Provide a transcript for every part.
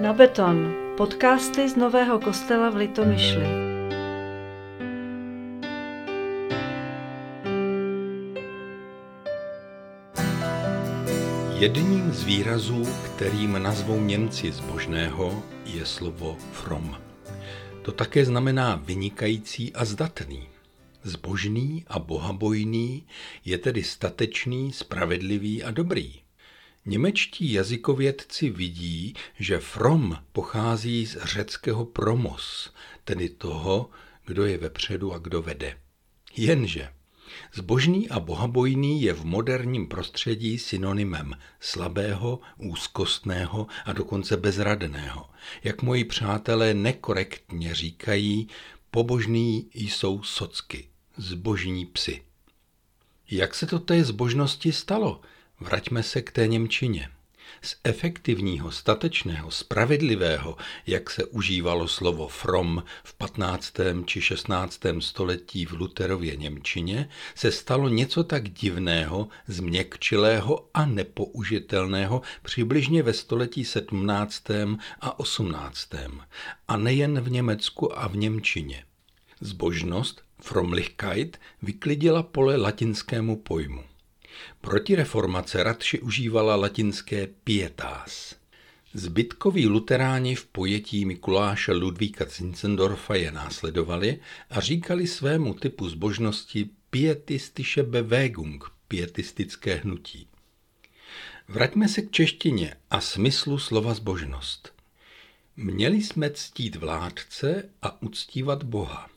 Na beton. Podcasty z Nového kostela v Litomyšli. Jedním z výrazů, kterým nazvou Němci zbožného, je slovo from. To také znamená vynikající a zdatný. Zbožný a bohabojný je tedy statečný, spravedlivý a dobrý. Němečtí jazykovědci vidí, že from pochází z řeckého promos, tedy toho, kdo je vepředu a kdo vede. Jenže zbožný a bohabojný je v moderním prostředí synonymem slabého, úzkostného a dokonce bezradného. Jak moji přátelé nekorektně říkají, pobožný jsou socky, zbožní psy. Jak se to té zbožnosti stalo? Vraťme se k té Němčině. Z efektivního, statečného, spravedlivého, jak se užívalo slovo from v 15. či 16. století v Luterově Němčině, se stalo něco tak divného, změkčilého a nepoužitelného přibližně ve století 17. a 18. A nejen v Německu a v Němčině. Zbožnost, Fromlichkeit, vyklidila pole latinskému pojmu. Protireformace radši užívala latinské pietas. Zbytkoví luteráni v pojetí Mikuláše Ludvíka Zinzendorfa je následovali a říkali svému typu zbožnosti pietistische Bewegung, pietistické hnutí. Vraťme se k češtině a smyslu slova zbožnost. Měli jsme ctít vládce a uctívat Boha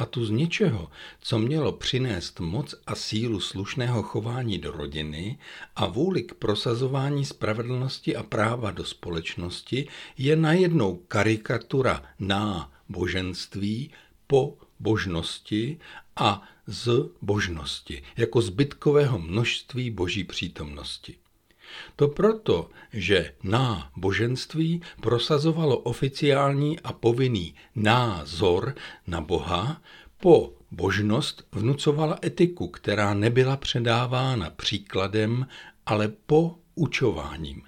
a tu z něčeho, co mělo přinést moc a sílu slušného chování do rodiny a vůli k prosazování spravedlnosti a práva do společnosti, je najednou karikatura na boženství po božnosti a z božnosti, jako zbytkového množství boží přítomnosti. To proto, že na boženství prosazovalo oficiální a povinný názor na Boha, po božnost vnucovala etiku, která nebyla předávána příkladem, ale po učováním.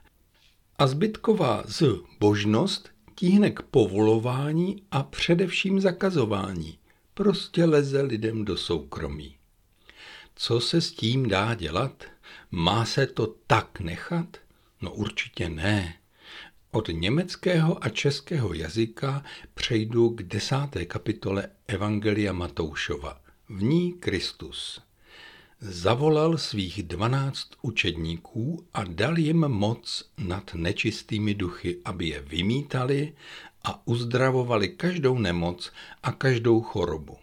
A zbytková z božnost tíhne k povolování a především zakazování. Prostě leze lidem do soukromí. Co se s tím dá dělat? Má se to tak nechat? No určitě ne. Od německého a českého jazyka přejdu k desáté kapitole Evangelia Matoušova. V ní Kristus. Zavolal svých dvanáct učedníků a dal jim moc nad nečistými duchy, aby je vymítali a uzdravovali každou nemoc a každou chorobu.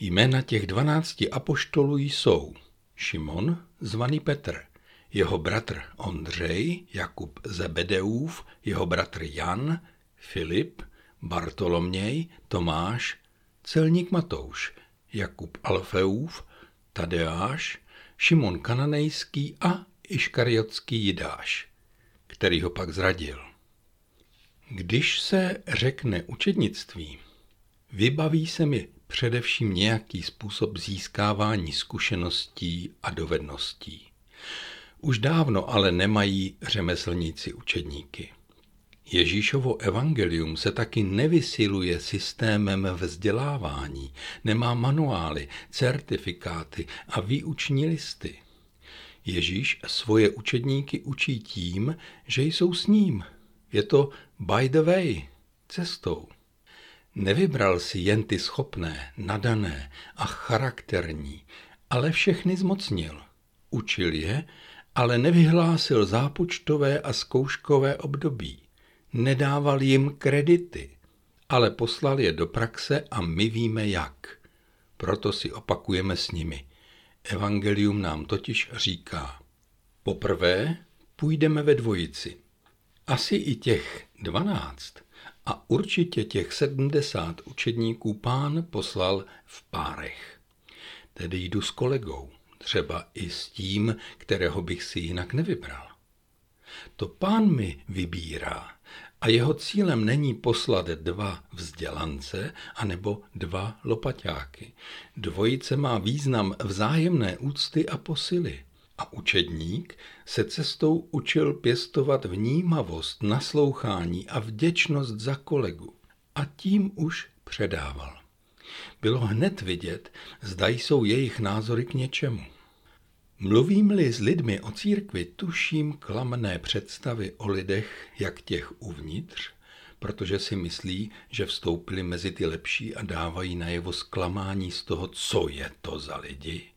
Jména těch dvanácti apoštolů jsou Šimon, zvaný Petr, jeho bratr Ondřej, Jakub Zebedeův, jeho bratr Jan, Filip, Bartoloměj, Tomáš, celník Matouš, Jakub Alfeův, Tadeáš, Šimon Kananejský a Iškariotský Jidáš, který ho pak zradil. Když se řekne učednictví, vybaví se mi především nějaký způsob získávání zkušeností a dovedností. Už dávno ale nemají řemeslníci učedníky. Ježíšovo evangelium se taky nevysiluje systémem vzdělávání, nemá manuály, certifikáty a výuční listy. Ježíš svoje učedníky učí tím, že jsou s ním. Je to by the way, cestou. Nevybral si jen ty schopné, nadané a charakterní, ale všechny zmocnil. Učil je, ale nevyhlásil zápočtové a zkouškové období. Nedával jim kredity, ale poslal je do praxe a my víme jak. Proto si opakujeme s nimi. Evangelium nám totiž říká. Poprvé půjdeme ve dvojici. Asi i těch dvanáct a určitě těch sedmdesát učedníků pán poslal v párech. Tedy jdu s kolegou, třeba i s tím, kterého bych si jinak nevybral. To pán mi vybírá a jeho cílem není poslat dva vzdělance anebo dva lopaťáky. Dvojice má význam vzájemné úcty a posily. A učedník se cestou učil pěstovat vnímavost, naslouchání a vděčnost za kolegu. A tím už předával. Bylo hned vidět, zda jsou jejich názory k něčemu. Mluvím-li s lidmi o církvi, tuším klamné představy o lidech, jak těch uvnitř, protože si myslí, že vstoupili mezi ty lepší a dávají najevo zklamání z toho, co je to za lidi.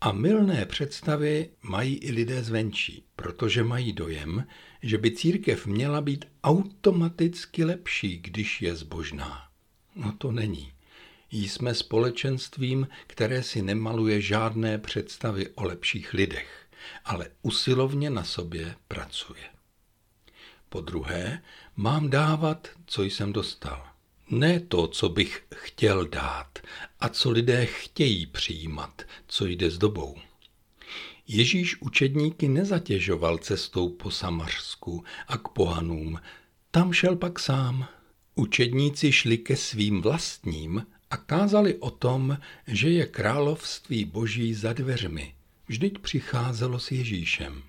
A mylné představy mají i lidé zvenčí, protože mají dojem, že by církev měla být automaticky lepší, když je zbožná. No to není. Jsme společenstvím, které si nemaluje žádné představy o lepších lidech, ale usilovně na sobě pracuje. Po druhé, mám dávat, co jsem dostal. Ne to, co bych chtěl dát a co lidé chtějí přijímat, co jde s dobou. Ježíš učedníky nezatěžoval cestou po Samařsku a k pohanům, tam šel pak sám. Učedníci šli ke svým vlastním a kázali o tom, že je království boží za dveřmi. Vždyť přicházelo s Ježíšem.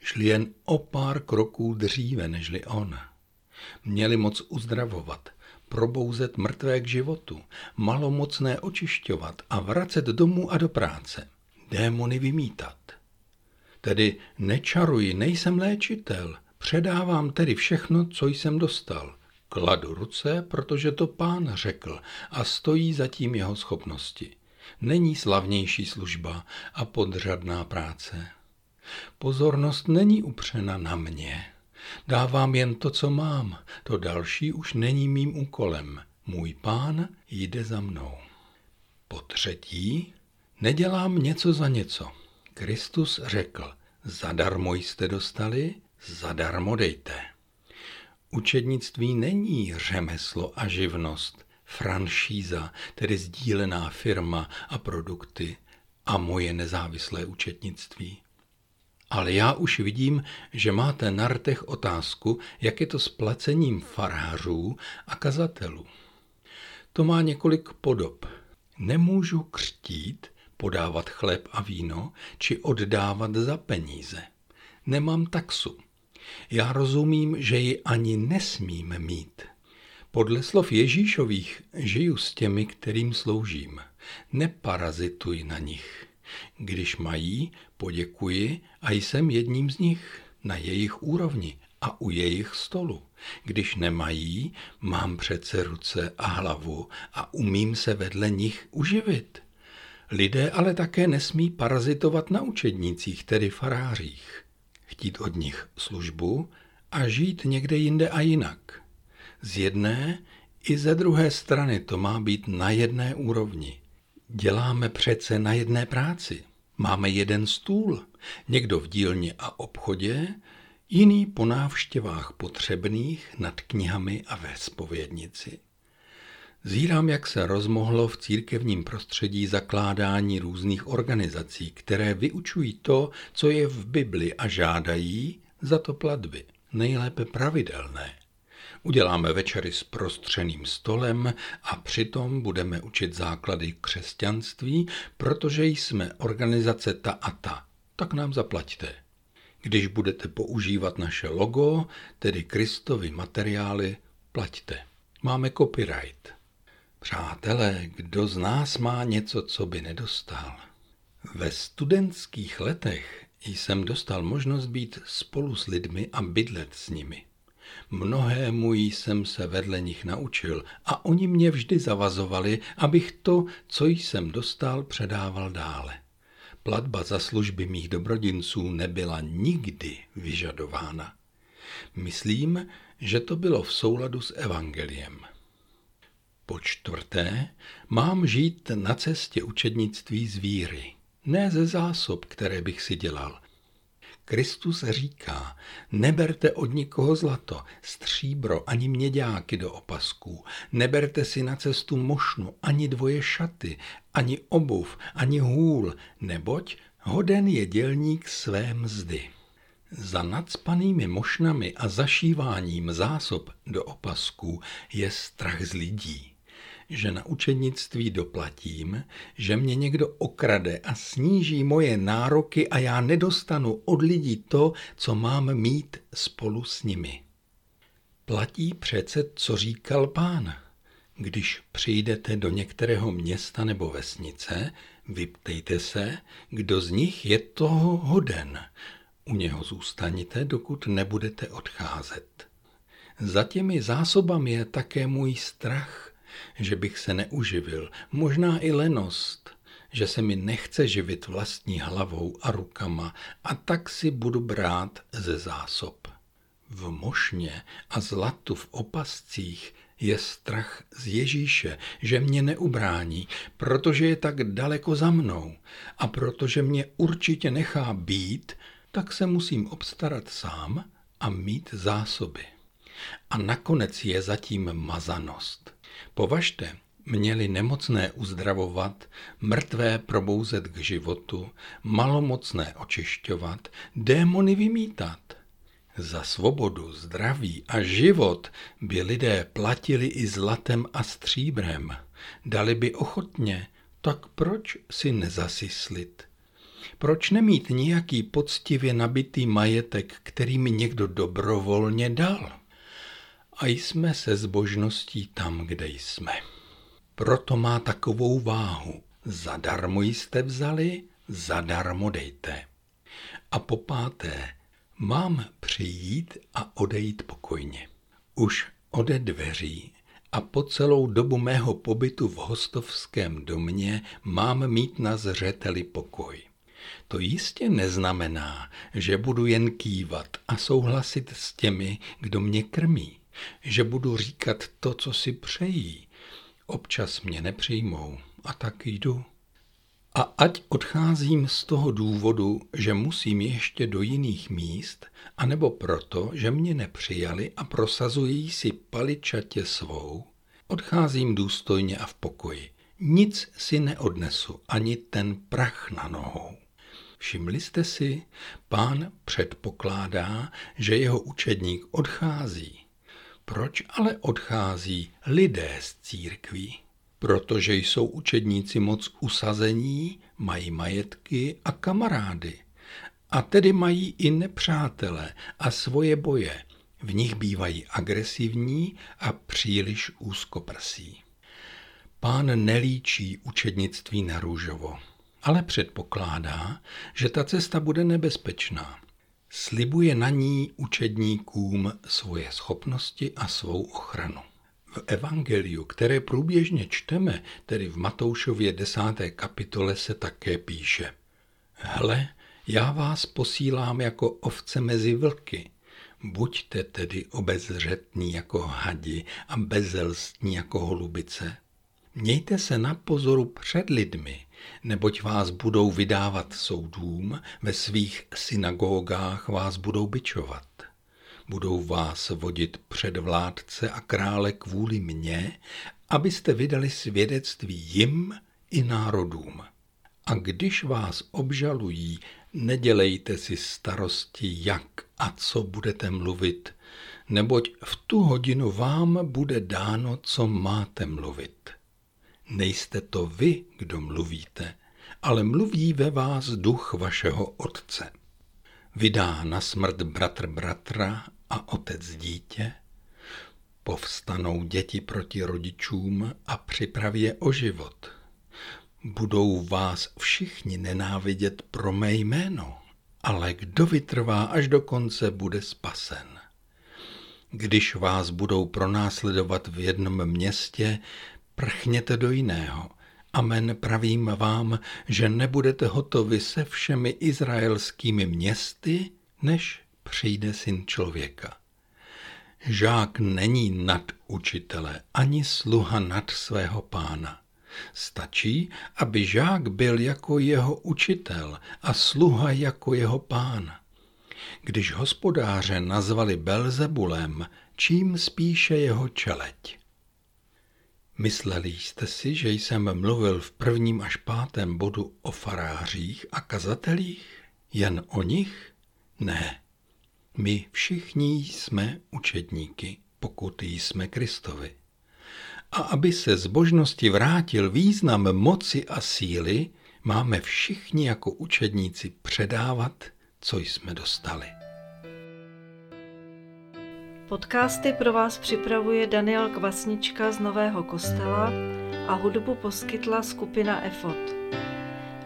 Šli jen o pár kroků dříve nežli on. Měli moc uzdravovat, probouzet mrtvé k životu, malomocné očišťovat a vracet domů a do práce, démony vymítat. Tedy nečaruji, nejsem léčitel, předávám tedy všechno, co jsem dostal. Kladu ruce, protože to pán řekl a stojí zatím jeho schopnosti. Není slavnější služba a podřadná práce. Pozornost není upřena na mě. Dávám jen to, co mám. To další už není mým úkolem. Můj pán jde za mnou. Po třetí, nedělám něco za něco. Kristus řekl, zadarmo jste dostali, zadarmo dejte. Učednictví není řemeslo a živnost, franšíza, tedy sdílená firma a produkty a moje nezávislé účetnictví. Ale já už vidím, že máte na rtech otázku, jak je to s placením farářů a kazatelů. To má několik podob. Nemůžu křtít, podávat chléb a víno, či oddávat za peníze. Nemám taxu. Já rozumím, že ji ani nesmím mít. Podle slov Ježíšových žiju s těmi, kterým sloužím. Neparazituj na nich. Když mají, poděkuji a jsem jedním z nich na jejich úrovni a u jejich stolu. Když nemají, mám přece ruce a hlavu a umím se vedle nich uživit. Lidé ale také nesmí parazitovat na učednících, tedy farářích. Chtít od nich službu a žít někde jinde a jinak. Z jedné i ze druhé strany to má být na jedné úrovni. Děláme přece na jedné práci. Máme jeden stůl, někdo v dílně a obchodě, jiný po návštěvách potřebných nad knihami a ve spovědnici. Zírám, jak se rozmohlo v církevním prostředí zakládání různých organizací, které vyučují to, co je v Bibli a žádají za to platby, nejlépe pravidelné. Uděláme večery s prostřeným stolem a přitom budeme učit základy křesťanství, protože jsme organizace ta a ta. Tak nám zaplaťte. Když budete používat naše logo, tedy Kristovy materiály, plaťte. Máme copyright. Přátelé, kdo z nás má něco, co by nedostal? Ve studentských letech jsem dostal možnost být spolu s lidmi a bydlet s nimi. Mnohému jsem se vedle nich naučil a oni mě vždy zavazovali, abych to, co jsem dostal, předával dále. Platba za služby mých dobrodinců nebyla nikdy vyžadována. Myslím, že to bylo v souladu s evangeliem. Po čtvrté, mám žít na cestě učednictví z víry, ne ze zásob, které bych si dělal, Kristus říká, neberte od nikoho zlato, stříbro ani měďáky do opasků, neberte si na cestu mošnu ani dvoje šaty, ani obuv, ani hůl, neboť hoden je dělník své mzdy. Za nadspanými mošnami a zašíváním zásob do opasků je strach z lidí. Že na učednictví doplatím, že mě někdo okrade a sníží moje nároky a já nedostanu od lidí to, co mám mít spolu s nimi. Platí přece, co říkal pán. Když přijdete do některého města nebo vesnice, vyptejte se, kdo z nich je toho hoden. U něho zůstaňte, dokud nebudete odcházet. Za těmi zásobami je také můj strach, že bych se neuživil, možná i lenost, že se mi nechce živit vlastní hlavou a rukama a tak si budu brát ze zásob. V mošně a zlatu v opascích je strach z Ježíše, že mě neubrání, protože je tak daleko za mnou a protože mě určitě nechá být, tak se musím obstarat sám a mít zásoby. A nakonec je zatím mazanost. Považte, měli nemocné uzdravovat, mrtvé probouzet k životu, malomocné očišťovat, démony vymítat. Za svobodu, zdraví a život by lidé platili i zlatem a stříbrem. Dali by ochotně, tak proč si nezasyslit? Proč nemít nějaký poctivě nabitý majetek, který mi někdo dobrovolně dal? A jsme se zbožností tam, kde jsme. Proto má takovou váhu. Zadarmo jste vzali, zadarmo dejte. A po páté, mám přijít a odejít pokojně. Už ode dveří a po celou dobu mého pobytu v hostovském domě mám mít na zřeteli pokoj. To jistě neznamená, že budu jen kývat a souhlasit s těmi, kdo mě krmí, že budu říkat to, co si přejí. Občas mě nepřijmou a tak jdu. A ať odcházím z toho důvodu, že musím ještě do jiných míst, anebo proto, že mě nepřijali a prosazují si paličatě svou, odcházím důstojně a v pokoji. Nic si neodnesu, ani ten prach na nohou. Všimli jste si, pán předpokládá, že jeho učedník odchází. Proč ale odchází lidé z církví? Protože jsou učedníci moc usazení, mají majetky a kamarády. A tedy mají i nepřátele a svoje boje. V nich bývají agresivní a příliš úzkoprsí. Pán nelíčí učednictví na růžovo ale předpokládá, že ta cesta bude nebezpečná. Slibuje na ní učedníkům svoje schopnosti a svou ochranu. V evangeliu, které průběžně čteme, tedy v Matoušově desáté kapitole, se také píše Hle, já vás posílám jako ovce mezi vlky. Buďte tedy obezřetní jako hadi a bezelstní jako holubice. Mějte se na pozoru před lidmi, neboť vás budou vydávat soudům, ve svých synagogách vás budou bičovat. Budou vás vodit před vládce a krále kvůli mně, abyste vydali svědectví jim i národům. A když vás obžalují, nedělejte si starosti, jak a co budete mluvit, neboť v tu hodinu vám bude dáno, co máte mluvit. Nejste to vy, kdo mluvíte, ale mluví ve vás duch vašeho otce. Vydá na smrt bratr bratra a otec dítě, povstanou děti proti rodičům a připraví je o život. Budou vás všichni nenávidět pro mé jméno, ale kdo vytrvá až do konce, bude spasen. Když vás budou pronásledovat v jednom městě, prchněte do jiného. Amen pravím vám, že nebudete hotovi se všemi izraelskými městy, než přijde syn člověka. Žák není nad učitele, ani sluha nad svého pána. Stačí, aby žák byl jako jeho učitel a sluha jako jeho pán. Když hospodáře nazvali Belzebulem, čím spíše jeho čeleť. Mysleli jste si, že jsem mluvil v prvním až pátém bodu o farářích a kazatelích? Jen o nich? Ne. My všichni jsme učedníky, pokud jsme Kristovi. A aby se zbožnosti vrátil význam moci a síly, máme všichni jako učedníci předávat, co jsme dostali. Podcasty pro vás připravuje Daniel Kvasnička z Nového kostela a hudbu poskytla skupina EFOT.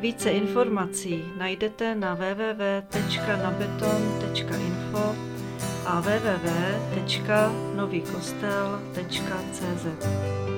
Více informací najdete na www.nabeton.info a www.novýkostel.cz.